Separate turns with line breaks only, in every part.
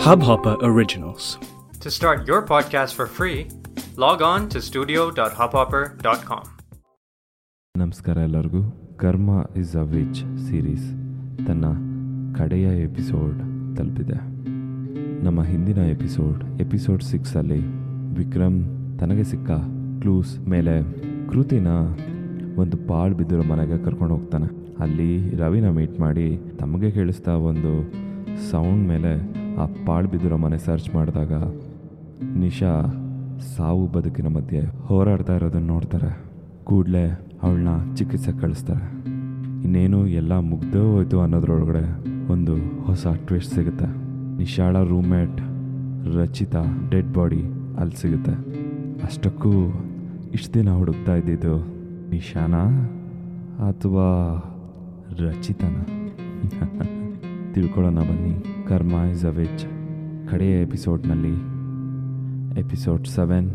Hubhopper Originals.
To start your podcast for free, log on to studio.hubhopper.com.
ನಮಸ್ಕಾರ ಎಲ್ಲರಿಗೂ karma is a witch series ತನ್ನ ಕಡೆಯ episode ತಲುಪಿದೆ ನಮ್ಮ ಹಿಂದಿನ ಎಪಿಸೋಡ್ ಎಪಿಸೋಡ್ ಸಿಕ್ಸಲ್ಲಿ ವಿಕ್ರಮ್ ತನಗೆ ಸಿಕ್ಕ ಕ್ಲೂಸ್ ಮೇಲೆ ಕೃತಿನ ಒಂದು ಪಾಳು ಬಿದ್ದಿರೋ ಮನೆಗೆ ಕರ್ಕೊಂಡು ಹೋಗ್ತಾನೆ ಅಲ್ಲಿ ರವಿನ ಮೀಟ್ ಮಾಡಿ ತಮಗೆ ಕೇಳಿಸ್ತಾ ಒಂದು ಸೌಂಡ್ ಮೇಲೆ ಆ ಪಾಳು ಬಿದ್ದಿರೋ ಮನೆ ಸರ್ಚ್ ಮಾಡಿದಾಗ ನಿಶಾ ಸಾವು ಬದುಕಿನ ಮಧ್ಯೆ ಹೋರಾಡ್ತಾ ಇರೋದನ್ನು ನೋಡ್ತಾರೆ. ಕೂಡಲೇ ಅವಳನ್ನ ಚಿಕಿತ್ಸೆ ಕಳಿಸ್ತಾರೆ. ಇನ್ನೇನು ಎಲ್ಲ ಮುಗ್ದೇ ಹೋಯ್ತು ಅನ್ನೋದ್ರೊಳಗಡೆ ಒಂದು ಹೊಸ ಟ್ವಿಸ್ಟ್ ಸಿಗುತ್ತೆ. ನಿಶಾಳ ರೂಮ್ಮೇಟ್ ರಚಿತಾ ಡೆಡ್ ಬಾಡಿ ಅಲ್ಲಿ ಸಿಗುತ್ತೆ. ಅಷ್ಟಕ್ಕೂ ಇಷ್ಟು ದಿನ ಹುಡುಕ್ತಾ ಇದ್ದಿದ್ದು ನಿಶಾನಾ ಅಥವಾ ರಚಿತನ? ತಿಳ್ಕೊಳ್ಳೋಣ ಬನ್ನಿ. ಕರ್ಮ ಇಸ್ ಅ ವೆಜ್ ಕಡೆಯ ಎಪಿಸೋಡ್ನಲ್ಲಿ episode seven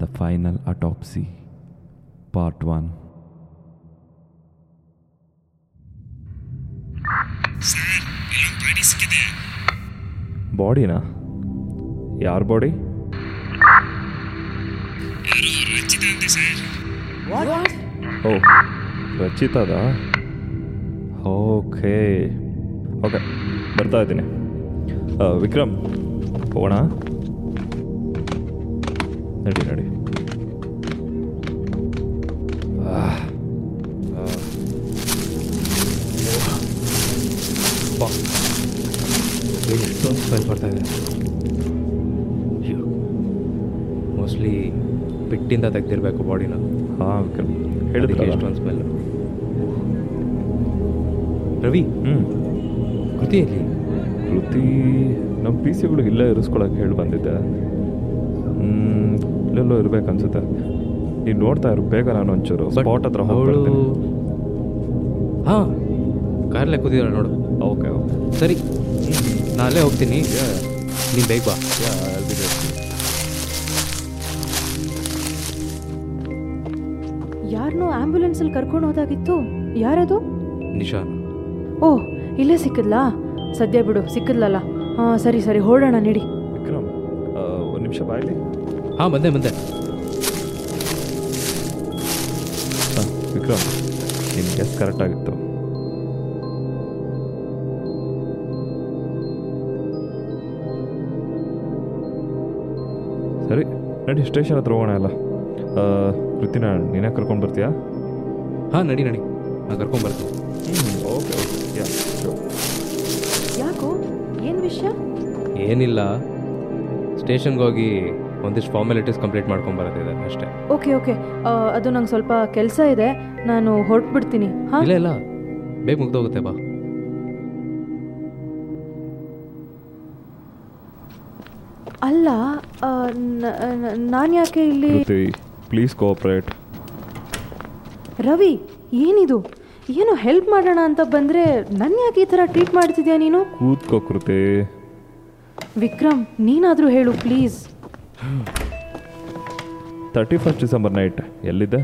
the final autopsy part one. ಬಾಡಿನಾ? ಯಾರ ಬಾಡಿ? ಓ ರಚಿತದ? ಓಕೆ. ಓಕೆ ಬರ್ತಾ ಇದ್ದೀನಿ. ವಿಕ್ರಮ್ ಹೋಗೋಣ? ನಡಿ ನಡಿ.
ಎಷ್ಟೊಂದು ಸ್ಮೆಲ್ ಬರ್ತಾ ಇದೆ ಮೋಸ್ಟ್ಲಿ ಪಿಟ್ಟಿಂದ ತೆಗ್ದಿರ್ಬೇಕು ಬಾಡಿನ.
ಹಾಂ ವಿಕ್ರಮ್. ಹೇಳಿದ್ರೆ
ಎಷ್ಟೊಂದು ಸ್ಮೆಲ್ ರವಿ
ಹ್ಞೂ
ಕೃತಿಯಲ್ಲಿ
ಕೃತಿ ನಮ್ಮ ಪಿ ಸಿಗಳು ಇಲ್ಲೇ ಇರಿಸ್ಕೊಳಕ್ಕೆ ಹೇಳಿ ಬಂದಿದ್ದೆ. ಹ್ಮ್, ಇಲ್ಲೆಲ್ಲೋ ಇರ್ಬೇಕು ಅನ್ಸುತ್ತೆ ನೀವು ನೋಡ್ತಾ ಇರು ಬೇಗ ನಾನು ಒಂಚೂರು ಸ್ಪಾಟ್ ಹತ್ರ
ಅವಳು
ಹೋಗ್ಬಿಡ್ತೀನಿ
ಹಾಂ ಕಾರ್ಲೆ ಕೂತಿದ್ದಾಳೆ ನೋಡು.
ಓಕೆ ಓಕೆ
ಸರಿ ನಾ ಅಲ್ಲೇ ಹೋಗ್ತೀನಿ. ನೀನು ಬೇಗ ಬಾ.
ಯಾರನ್ನೂ ಆಂಬ್ಯುಲೆನ್ಸಲ್ಲಿ ಕರ್ಕೊಂಡು ಹೋದಾಗಿತ್ತು? ಯಾರದು?
ನಿಶಾನ್.
ಓಹ್ ಇಲ್ಲೇ ಸಿಕ್ಕಿದ್ಲಾ? ಸದ್ಯ ಬಿಡು ಸಿಕ್ಕಿದ್ಲಲ್ಲ. ಹಾಂ ಸರಿ ಸರಿ ಹೊರಡೋಣ ನಡಿ.
ವಿಕ್ರಮ್ ಒಂದು ನಿಮಿಷ ಬಾಯ್ಲಿ
ಹಾಂ ಬಂದೆ ಬಂದೆ.
ಹಾಂ ವಿಕ್ರಮ್ ನಿಮ್ಮ ಗೆಸ್ ಕರೆಕ್ಟ್ ಆಗಿತ್ತು. ಸರಿ ನಡಿ ಸ್ಟೇಷನ್ ಹತ್ರ ಹೋಗೋಣ ಎಲ್ಲ. ಕೃತಿನ ನೀನೇ ಕರ್ಕೊಂಡು ಬರ್ತೀಯಾ?
ಹಾಂ ನಡಿ ನಡಿ. ನಾನು ಕರ್ಕೊಂಬರ್ತೀನಿ
ಓಕೆ
ಯಾಕೋ? ಏನು ವಿಷಯ?
ಏನಿಲ್ಲ. ಸ್ಟೇಷನ್ಗೆ ಹೋಗಿ ಒಂದಿಷ್ಟು ಫಾರ್ಮಾಲಿಟೀಸ್ ಕಂಪ್ಲೀಟ್ ಮಾಡ್ಕೊಂಬರೋದಿದೆ ಅಷ್ಟೇ.
Okay okay. ಅದು ನಂಗೆ ಸ್ವಲ್ಪ ಕೆಲಸ ಇದೆ. ನಾನು ಹೊರಟ್ಬಿಡ್ತೀನಿ. ಹಾಂ?
ಇಲ್ಲ ಇಲ್ಲ. ಬೇಗ ಮುಗ್ದೋಗುತ್ತೆ ಬಾ.
ಅಲ್ಲ ನಾನು ಯಾಕೆ ಇಲ್ಲಿ?
ಪ್ಲೀಸ್ ಕೋಆಪ್ರೇಟ್
ರವಿ ಏನಿದು? ಏನೋ ಹೆಲ್ಪ್ ಮಾಡೋಣ ಅಂತ ಬಂದರೆ ನನ್ನ ಯಾಕೆ ಈ ಥರ ಟ್ರೀಟ್ ಮಾಡ್ತಿದ್ಯಾ ನೀನು?
ಕೂತ್ಕೋ ಕೃತೆ.
ವಿಕ್ರಮ್ ನೀನಾದರೂ ಹೇಳು please
thirty first December night ಎಲ್ಲಿದ್ದೆ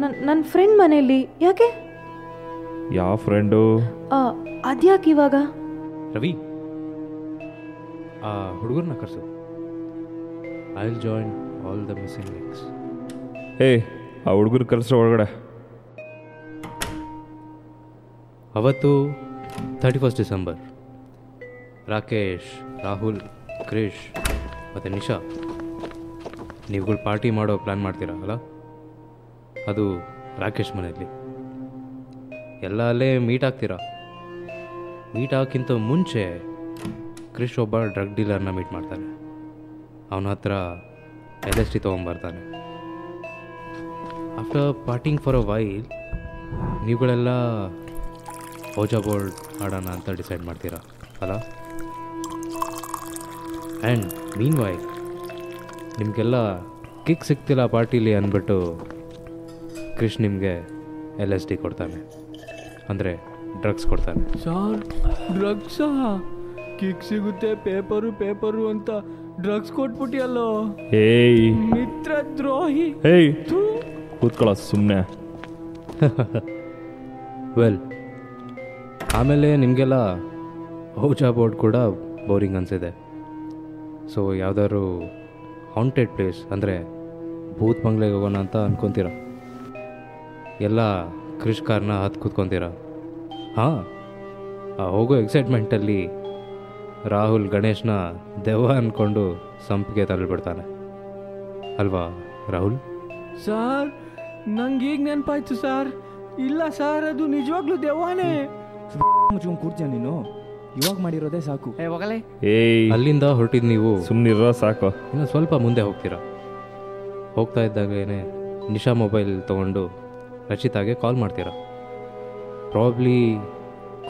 ನನ್ನ ನನ್ನ ಫ್ರೆಂಡ್ ಮನೆಯಲ್ಲಿ. ಯಾಕೆ?
ಯಾವ ಫ್ರೆಂಡು
ಅದ್ಯಾಕೆ ಇವಾಗ?
ರವಿ ಆ ಹುಡುಗರನ್ನ ಕರ್ಸು. I will join all the missing links
ಏಯ್ ಆ ಹುಡುಗರು ಕರೆಸೋ ಒಳಗಡೆ.
ಅವತ್ತು thirty first December Rakesh, Rahul Krish ಮತ್ತು ನಿಶಾ, ನೀವುಗಳು ಪಾರ್ಟಿ ಮಾಡೋ ಪ್ಲ್ಯಾನ್ ಮಾಡ್ತೀರಾ ಅಲ್ಲ ಅದು ರಾಕೇಶ್ ಮನೆಯಲ್ಲಿ. ಎಲ್ಲ ಅಲ್ಲೇ ಮೀಟ್ ಆಗ್ತೀರಾ? ಮೀಟ್ ಆಗೋಕ್ಕಿಂತ ಮುಂಚೆ ಕ್ರಿಶ್ ಒಬ್ಬ ಡ್ರಗ್ ಡೀಲರ್ನ ಮೀಟ್ ಮಾಡ್ತಾನೆ. ಅವನ ಹತ್ರ L S D ತೊಗೊಂಬರ್ತಾನೆ after parting for a while ನೀವುಗಳೆಲ್ಲ ouija board ಆಡೋಣ ಅಂತ ಡಿಸೈಡ್ ಮಾಡ್ತೀರಾ? ಅಲ್ಲ ಆ್ಯಂಡ್ ಮೀನ್ ವಾಯ್ ನಿಮಗೆಲ್ಲ ಕಿಕ್ ಸಿಗ್ತಿಲ್ಲ ಪಾರ್ಟಿಲಿ ಅಂದ್ಬಿಟ್ಟು ಕೃಷ್ಣ ನಿಮಗೆ ಎಲ್ ಎಸ್ ಡಿ ಕೊಡ್ತಾನೆ. ಅಂದರೆ ಡ್ರಗ್ಸ್ ಕೊಡ್ತಾನೆ.
ಸರ್ ಡ್ರಗ್ಸಾ ಕಿಕ್ ಸಿಗುತ್ತೆ ಪೇಪರು ಪೇಪರು ಅಂತ ಡ್ರಗ್ಸ್ ಕೊಟ್ಬಿಟ್ಟಿಯಲ್ಲೋ
ಏಯ್
ಮಿತ್ರ ದ್ರೋಹಿ
ಏಯ್ ಕೂತ್ಕೊಳ್ಳೋ ಸುಮ್ಮನೆ
ವೆಲ್ ಆಮೇಲೆ ನಿಮಗೆಲ್ಲ ಹೌಜಾ ಬೋರ್ಡ್ ಕೂಡ ಬೋರಿಂಗ್ ಅನಿಸಿದೆ. ಸೊ ಯಾವುದಾದ್ರು ಹಾಂಟೆಡ್ ಪ್ಲೇಸ್ ಅಂದರೆ ಭೂತ್ ಬಂಗ್ಲೆಗೆ ಹೋಗೋಣ ಅಂತ ಅಂದ್ಕೊತೀರ ಎಲ್ಲ ಕ್ರಿಶ್ ಕಾರ್ನ ಹತ್ತು ಕೂತ್ಕೊತೀರ? ಹಾಂ ಹೋಗೋ ಎಕ್ಸೈಟ್ಮೆಂಟಲ್ಲಿ ರಾಹುಲ್ ಗಣೇಶ್ನ ದೆವ್ವ ಅಂದ್ಕೊಂಡು ಸಂಪಿಗೆ ತಳ್ಳಿಬಿಡ್ತಾನೆ. ಅಲ್ವಾ ರಾಹುಲ್?
ಸರ್ ನಂಗೆ ಈಗ ನೆನಪಾಯ್ತು ಸರ್. ಇಲ್ಲ ಸರ್, ಅದು ನಿಜವಾಗ್ಲೂ ದೆವ್ವಾನೇ.
ಮುಚ್ಕೊಂಡು ಕೂರ್ತೀಯ ನೀನು? ಇವಾಗ ಮಾಡಿರೋದೇ ಸಾಕು.
ಏ ಹೋಗಲೇ.
ಏಯ್.
ಅಲ್ಲಿಂದ ಹೊರಟಿದ್ದು ನೀವು?
ಸುಮ್ಮನಿರೋ ಸಾಕು.
ಇನ್ನು ಸ್ವಲ್ಪ ಮುಂದೆ ಹೋಗ್ತೀರಾ? ಹೋಗ್ತಾ ಇದ್ದಾಗೇನೆ ನಿಶಾ ಮೊಬೈಲ್ ತೊಗೊಂಡು ರಚಿತಾಗೆ ಕಾಲ್ ಮಾಡ್ತೀರಾ? ಪ್ರಾಬ್ಲಿ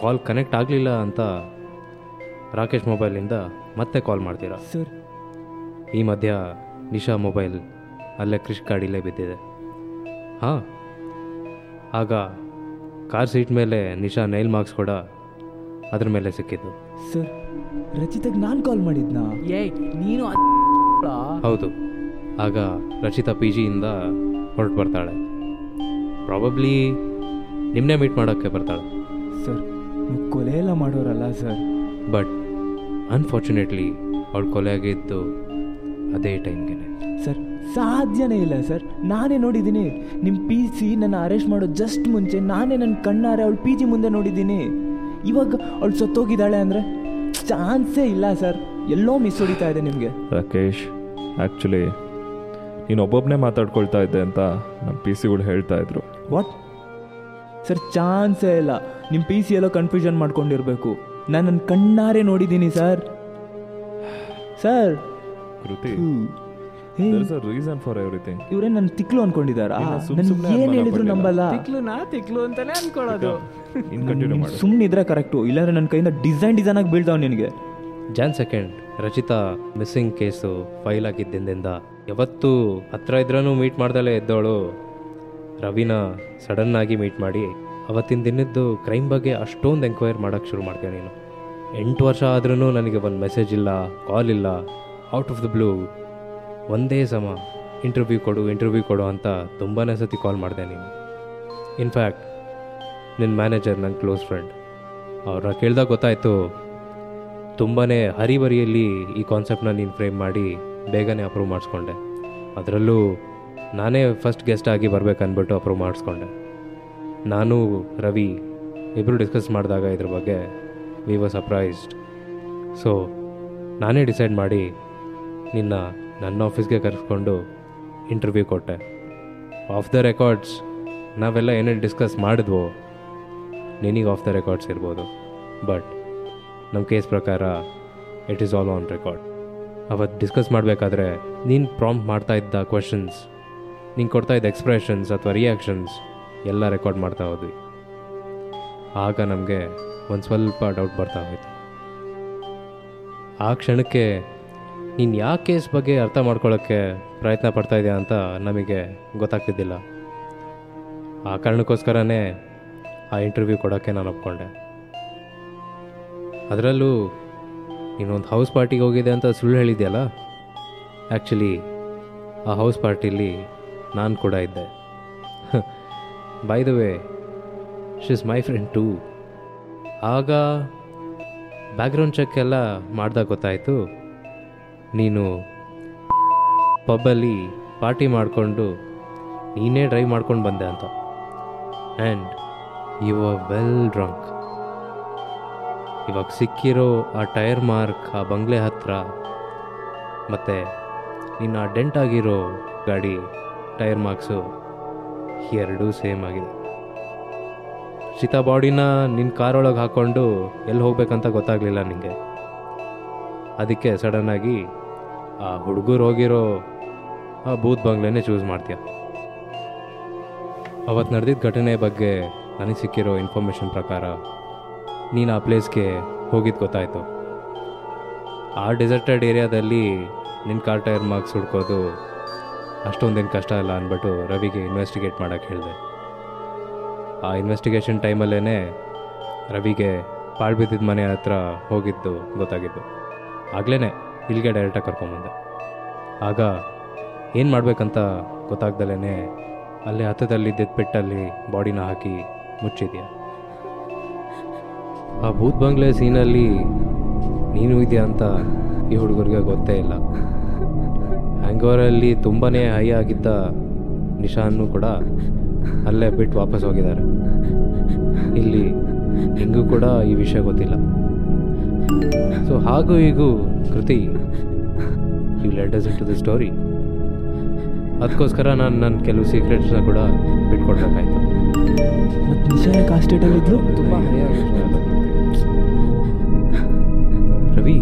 ಕಾಲ್ ಕನೆಕ್ಟ್ ಆಗಲಿಲ್ಲ ಅಂತ ರಾಕೇಶ್ ಮೊಬೈಲಿಂದ ಮತ್ತೆ ಕಾಲ್ ಮಾಡ್ತೀರಾ?
ಸರ್.
ಈ ಮಧ್ಯ ನಿಶಾ ಮೊಬೈಲ್ ಅಲ್ಲೇ ಕ್ರಿಶ್ ಗಾಡಿಲೇ ಬಿದ್ದಿದೆ. ಹಾಂ. ಆಗ ಕಾರ್ ಸೀಟ್ ಮೇಲೆ ನಿಶಾ ನೈಲ್ ಮಾರ್ಕ್ಸ್ ಕೂಡ ಅದ್ರ ಮೇಲೆ ಸಿಕ್ಕಿದ್ದು.
ಸರ್ ರಚಿತಾಗೆ ನಾನು ಕಾಲ್ ಮಾಡಿದ್ನಾ?
ಏಯ್ ನೀನು
ಹೌದು. ಆಗ ರಚಿತಾ ಪಿ ಜಿಯಿಂದ ಹೊರಟು ಬರ್ತಾಳೆ. ಪ್ರಾಬಬ್ಲಿ ನಿಮ್ಮನ್ನೇ ಮೀಟ್ ಮಾಡೋಕ್ಕೆ ಬರ್ತಾಳೆ.
ಸರ್ ನೀವು ಕೊಲೆ ಎಲ್ಲ ಮಾಡೋರಲ್ಲ ಸರ್.
ಬಟ್ ಅನ್ಫಾರ್ಚುನೇಟ್ಲಿ ಅವಳು ಕೊಲೆ ಆಗಿದ್ದು ಅದೇ ಟೈಮ್ಗೆ
ಸರ್ ಸಾಧ್ಯನೇ ಇಲ್ಲ ಸರ್ ನಾನೇ ನೋಡಿದ್ದೀನಿ. ನಿಮ್ಮ ಪಿ ಸಿ ನನ್ನ ಅರೆಸ್ಟ್ ಮಾಡೋ ಜಸ್ಟ್ ಮುಂಚೆ ನಾನೇ ನನ್ನ ಕಣ್ಣಾರೆ ಅವಳು ಪಿ ಜಿ ಮುಂದೆ ನೋಡಿದ್ದೀನಿ. ಇವಾಗ ಅವಳು ಸತ್ತೋಗಿದ್ದಾಳೆ ಅಂದರೆ ಚಾನ್ಸೇ ಇಲ್ಲ ಸರ್ ಎಲ್ಲೋ ಮಿಸ್ ಹೊಡಿತಾ ಇದೆ ನಿಮಗೆ.
ರಾಕೇಶ್ ಆ್ಯಕ್ಚುಲಿ ನೀನು ಒಬ್ಬೊಬ್ಬನೇ ಮಾತಾಡ್ಕೊಳ್ತಾ ಇದ್ದೆ ಅಂತ ನಮ್ಮ ಪಿ ಸಿಗಳು ಹೇಳ್ತಾ ಇದ್ರು.
ವಾಟ್ ಸರ್ ಚಾನ್ಸೇ ಇಲ್ಲ. ನಿಮ್ಮ ಪಿ ಸಿ ಎಲ್ಲೋ ಕನ್ಫ್ಯೂಷನ್ ಮಾಡ್ಕೊಂಡಿರಬೇಕು. ನಾನು ನನ್ನ ಕಣ್ಣಾರೆ ನೋಡಿದ್ದೀನಿ sir sir
Kriti.
Hey.
There is a reason for everything
ಇವರೇ ನನ್ನ ತಿಕ್ಲು
ಸುಮ್ನೆ
ಏನ್ ಹೇಳಿದ್ರು. ನಂಬಲ್ಲ.
ತಿಕ್ಲು ನಾ ತಿಕ್ಲು ಅಂತಾನೆ ಅನ್ಕೊಳ್ಳೋದು.
ಇನ್ ಕಂಟಿನ್ಯೂ ಮಾಡು.
ಸುಮ್ಮನಿದ್ರೆ ಕರೆಕ್ಟು ಇಲ್ಲಾಂದ್ರೆ ನನ್ನ ಕೈಯಿಂದ ಡಿಸೈನ್ ಡಿಸೈನ್ ಆಗಿ ಬೀಳ್ತಾವ್ ನಿನಗೆ.
John second Rachita missing case file ಆಗಿದ್ದಿಂದ ಯಾವತ್ತೂ ಹತ್ರ ಇದ್ರೂ ಮೀಟ್ ಮಾಡ್ದಲೇ ಎದ್ದವಳು ರವಿನ ಸಡನ್ ಆಗಿ ಮೀಟ್ ಮಾಡಿ ಅವತ್ತಿನ ದಿನದ್ದು ಕ್ರೈಮ್ ಬಗ್ಗೆ ಅಷ್ಟೊಂದು ಎಂಕ್ವೈರ್ ಮಾಡೋಕ್ಕೆ ಶುರು ಮಾಡ್ತೇನೆ ನೀನು. ಎಂಟು ವರ್ಷ ಆದ್ರೂ ನನಗೆ ಒಂದು ಮೆಸೇಜ್ ಇಲ್ಲ ಕಾಲ್ ಇಲ್ಲ. ಔಟ್ ಆಫ್ ದ ಬ್ಲೂ ಒಂದೇ ಸಮ ಇಂಟರ್ವ್ಯೂ ಕೊಡು ಇಂಟರ್ವ್ಯೂ ಕೊಡು ಅಂತ ತುಂಬಾ ಸತಿ ಕಾಲ್ ಮಾಡಿದೆ ನೀನು. ಇನ್ಫ್ಯಾಕ್ಟ್ ನಿನ್ನ ಮ್ಯಾನೇಜರ್ ನನ್ನ ಕ್ಲೋಸ್ ಫ್ರೆಂಡ್ ಅವ್ರನ್ನ ಕೇಳ್ದಾಗ ಗೊತ್ತಾಯಿತು ತುಂಬಾ ಹರಿವರಿಯಲ್ಲಿ ಈ ಕಾನ್ಸೆಪ್ಟನ್ನ ನೀನು ಫ್ರೇಮ್ ಮಾಡಿ ಬೇಗನೆ ಅಪ್ರೂವ್ ಮಾಡಿಸ್ಕೊಂಡೆ. ಅದರಲ್ಲೂ ನಾನೇ ಫಸ್ಟ್ ಗೆಸ್ಟ್ ಆಗಿ ಬರ್ಬೇಕನ್ಬಿಟ್ಟು ಅಪ್ರೂವ್ ಮಾಡಿಸ್ಕೊಂಡೆ. ನಾನು ರವಿ ಇಬ್ಬರು ಡಿಸ್ಕಸ್ ಮಾಡಿದಾಗ ಇದ್ರ ಬಗ್ಗೆ ವಿ ವಾಸ್ ಸರ್ಪ್ರೈಸ್ಡ್ ಸೊ ನಾನೇ ಡಿಸೈಡ್ ಮಾಡಿ ನಿನ್ನ ನನ್ನ ಆಫೀಸ್ಗೆ ಕರೆಸ್ಕೊಂಡು ಇಂಟರ್ವ್ಯೂ ಕೊಟ್ಟೆ. ಆಫ್ ದ ರೆಕಾರ್ಡ್ಸ್ ನಾವೆಲ್ಲ ಏನೇನು ಡಿಸ್ಕಸ್ ಮಾಡಿದ್ವೋ, ನಿನಗೆ ಆಫ್ ದ ರೆಕಾರ್ಡ್ಸ್ ಇರ್ಬೋದು. ಬಟ್ ನಮ್ಮ ಕೇಸ್ ಪ್ರಕಾರ it is all on record ಅವತ್ತು ಡಿಸ್ಕಸ್ ಮಾಡಬೇಕಾದ್ರೆ, ನೀನು ಪ್ರಾಂಪ್ಟ್ ಮಾಡ್ತಾ ಇದ್ದ ಕ್ವೆಶನ್ಸ್ ನೀನು ಕೊಡ್ತಾ ಇದ್ದ ಎಕ್ಸ್ಪ್ರೆಷನ್ಸ್ ಅಥವಾ ರಿಯಾಕ್ಷನ್ಸ್ ಎಲ್ಲ ರೆಕಾರ್ಡ್ ಮಾಡ್ತಾ ಹೋದ್ವಿ. ಆಗ ನಮಗೆ ಒಂದು ಸ್ವಲ್ಪ ಡೌಟ್ ಬರ್ತಾ ಹೋಯ್ತು. ಆ ಕ್ಷಣಕ್ಕೆ ನೀನು ಯಾವ ಕೇಸ್ ಬಗ್ಗೆ ಅರ್ಥ ಮಾಡ್ಕೊಳ್ಳೋಕ್ಕೆ ಪ್ರಯತ್ನ ಪಡ್ತಾ ಇದೆಯಾ ಅಂತ ನಮಗೆ ಗೊತ್ತಾಗ್ತಿದ್ದಿಲ್ಲ. ಆ ಕಾರಣಕ್ಕೋಸ್ಕರನೇ ಆ ಇಂಟರ್ವ್ಯೂ ಕೊಡೋಕ್ಕೆ ನಾನು ಒಪ್ಕೊಂಡೆ. ಅದರಲ್ಲೂ ನೀನೊಂದು ಹೌಸ್ ಪಾರ್ಟಿಗೆ ಹೋಗಿದೆ ಅಂತ ಸುಳ್ಳು ಹೇಳಿದೆಯಲ್ಲ? ಆ್ಯಕ್ಚುಲಿ ಆ ಹೌಸ್ ಪಾರ್ಟಿಲಿ ನಾನು ಕೂಡ ಇದ್ದೆ. By the way she's my friend too ಆಗ ಬ್ಯಾಕ್ಗ್ರೌಂಡ್ ಚೆಕ್ ಎಲ್ಲ ಮಾಡ್ದಾಗ ಗೊತ್ತಾಯಿತು. ನೀನು ಪಬ್ಬಲ್ಲಿ ಪಾರ್ಟಿ ಮಾಡಿಕೊಂಡು ನೀನೇ ಡ್ರೈವ್ ಮಾಡ್ಕೊಂಡು ಬಂದೆ ಅಂತ. And you are well drunk ಇವಾಗ ಸಿಕ್ಕಿರೋ ಆ ಟೈರ್ ಮಾರ್ಕ್ ಆ ಬಂಗ್ಲೆ ಹತ್ರ ಮತ್ತು ನಿನ್ನ ಡೆಂಟ್ ಆಗಿರೋ ಗಾಡಿ ಟೈರ್ ಮಾರ್ಕ್ಸು ಎರಡೂ ಸೇಮ್ ಆಗಿದೆ. ಶೀತಾ ಬಾಡಿನ ನಿನ್ನ ಕಾರೊಳಗೆ ಹಾಕ್ಕೊಂಡು ಎಲ್ಲಿ ಹೋಗ್ಬೇಕಂತ ಗೊತ್ತಾಗಲಿಲ್ಲ ನಿನಗೆ ಅದಕ್ಕೆ ಸಡನ್ನಾಗಿ ಆ ಹುಡುಗರು ಹೋಗಿರೋ ಆ ಬೂತ್ ಬಂಗ್ಲೆನೇ ಚೂಸ್ ಮಾಡ್ತೀಯ? ಅವತ್ತು ನಡೆದಿದ್ದ ಘಟನೆ ಬಗ್ಗೆ ನನಗೆ ಸಿಕ್ಕಿರೋ ಇನ್ಫಾರ್ಮೇಷನ್ ಪ್ರಕಾರ ನೀನು ಆ ಪ್ಲೇಸ್ಗೆ ಹೋಗಿದ್ದು ಗೊತ್ತಾಯಿತು. ಆ ಡೆಸರ್ಟೆಡ್ ಏರಿಯಾದಲ್ಲಿ ನಿನ್ನ ಕಾರ್ ಟೈರ್ ಮಾರ್ಕ್ಸ್ ಹುಡ್ಕೋದು ಅಷ್ಟೊಂದೇನು ಕಷ್ಟ ಇಲ್ಲ ಅಂದ್ಬಿಟ್ಟು ರವಿಗೆ ಇನ್ವೆಸ್ಟಿಗೇಟ್ ಮಾಡೋಕ್ಕೆ ಹೇಳಿದೆ. ಆ ಇನ್ವೆಸ್ಟಿಗೇಷನ್ ಟೈಮಲ್ಲೇ ರವಿಗೆ ಪಾಳ್ಬಿದ್ದಿದ್ದ ಮನೆ ಹತ್ರ ಹೋಗಿದ್ದು ಗೊತ್ತಾಗಿದ್ದು. ಆಗಲೇ ಇಲ್ಲಿಗೆ ಡೈರೆಕ್ಟಾಗಿ ಕರ್ಕೊಂಬಂದೆ ಆಗ ಏನು ಮಾಡಬೇಕಂತ ಗೊತ್ತಾಗ್ದಲೇ ಅಲ್ಲೇ ಹತ್ತದಲ್ಲಿದ್ದಿದ್ದ ಪೆಟ್ಟಲ್ಲಿ ಬಾಡಿನ ಹಾಕಿ ಮುಚ್ಚಿದ್ಯಾ? ಆ ಭೂತ್ ಬಂಗ್ಲೆ ಸೀನಲ್ಲಿ ನೀನು ಇದೆಯಾ ಅಂತ ಈ ಹುಡುಗರಿಗೆ ಗೊತ್ತೇ ಇಲ್ಲ. ಹ್ಯಾಂಗೋರಲ್ಲಿ ತುಂಬಾ ಹೈ ಆಗಿದ್ದ ನಿಶಾನ್ನು ಕೂಡ ಅಲ್ಲೇ ಬಿಟ್ಟು ವಾಪಸ್ ಹೋಗಿದ್ದಾರೆ. ಇಲ್ಲಿ ಹೆಂಗೂ ಕೂಡ ಈ ವಿಷಯ ಗೊತ್ತಿಲ್ಲ. ಸೊ ಹಾಗೂ ಹೀಗೂ Kriti you let us into the story ಅದಕ್ಕೋಸ್ಕರ ನಾನು ನನ್ನ ಕೆಲವು ಸೀಕ್ರೆಟ್ಸ್ನ ಕೂಡ ಬಿಟ್ಕೊಡ್ಬೇಕಾಯ್ತು.
ಮತ್ತು ಆ ಸ್ಟೇಟಲ್ಲಿದ್ಲು
ತುಂಬ ರವಿ?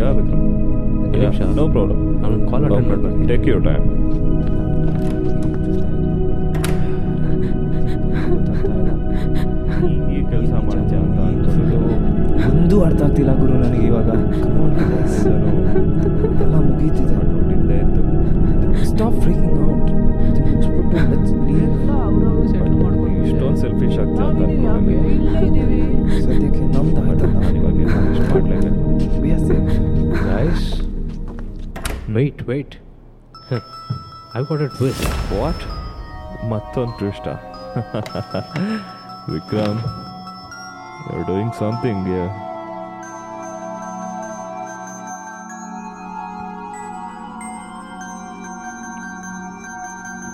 ಯಾ ವಿಕ್ರಮ್
ನಿಮಿಷ.
No problem.
ನಾನು ಕಾಲ್ ಅಟೆಂಡ್ ಮಾಡ್ಬರ್ತೀನಿ
ಟೇಕ್ ಯುವರ್ ಟೈಮ್ ಈ ಕೆಲಸ ಮಾಡ್ತೀಯ ಅಂತ
ಒಂದು ಅರ್ಥ ಆಗ್ತಿಲ್ಲ ಗುರು ನನಗೆ ಇವಾಗ. ಎಲ್ಲ ಮುಗೀತಿದೆ
ನೋಡಿದ್ದೇ ಇತ್ತು
ಸ್ಟಾಪ್ ಫ್ರೀಕಿಂಗ್ ಔಟ್
ಇಷ್ಟೊಂದು ಸೆಲ್ಫಿಶ್ ಆಗ್ತೀಯ ಅಂತ
ಸದ್ಯಕ್ಕೆ ನಮ್ದು ಆಯ್ತಲ್ಲ.
ಇವಾಗ
guys wait wait I got a twist
what ಮತ್ತೊಂದು twist Vikram you are doing something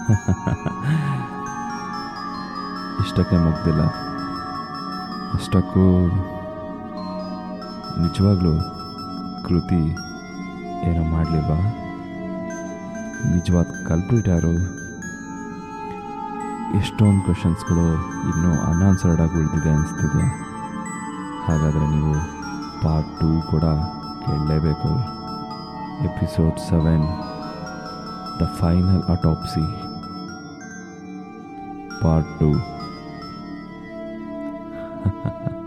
ಇಷ್ಟಕ್ಕೆ ಮುಗ್ದಿಲ್ಲ. ಅಷ್ಟಕ್ಕೂ ನಿಜವಾಗ್ಲೂ ಕೃತಿ ಏನೋ ಮಾಡಲಿಲ್ವಾ ನಿಜವಾದ ಕಲ್ಪ್ರಿಟ್ ಯಾರು ಎಷ್ಟೊಂದು ಕ್ವಶನ್ಸ್ಗಳು ಇನ್ನೂ ಅನ್ಆನ್ಸರ್ಡ್ ಆಗಿ ಉಳಿದಿದೆ ಅನಿಸ್ತಿದೆ. ಹಾಗಾದರೆ ನೀವು ಪಾರ್ಟ್ ಟೂ ಕೂಡ ಕೇಳಲೇಬೇಕು. Episode seven the final autopsy part 2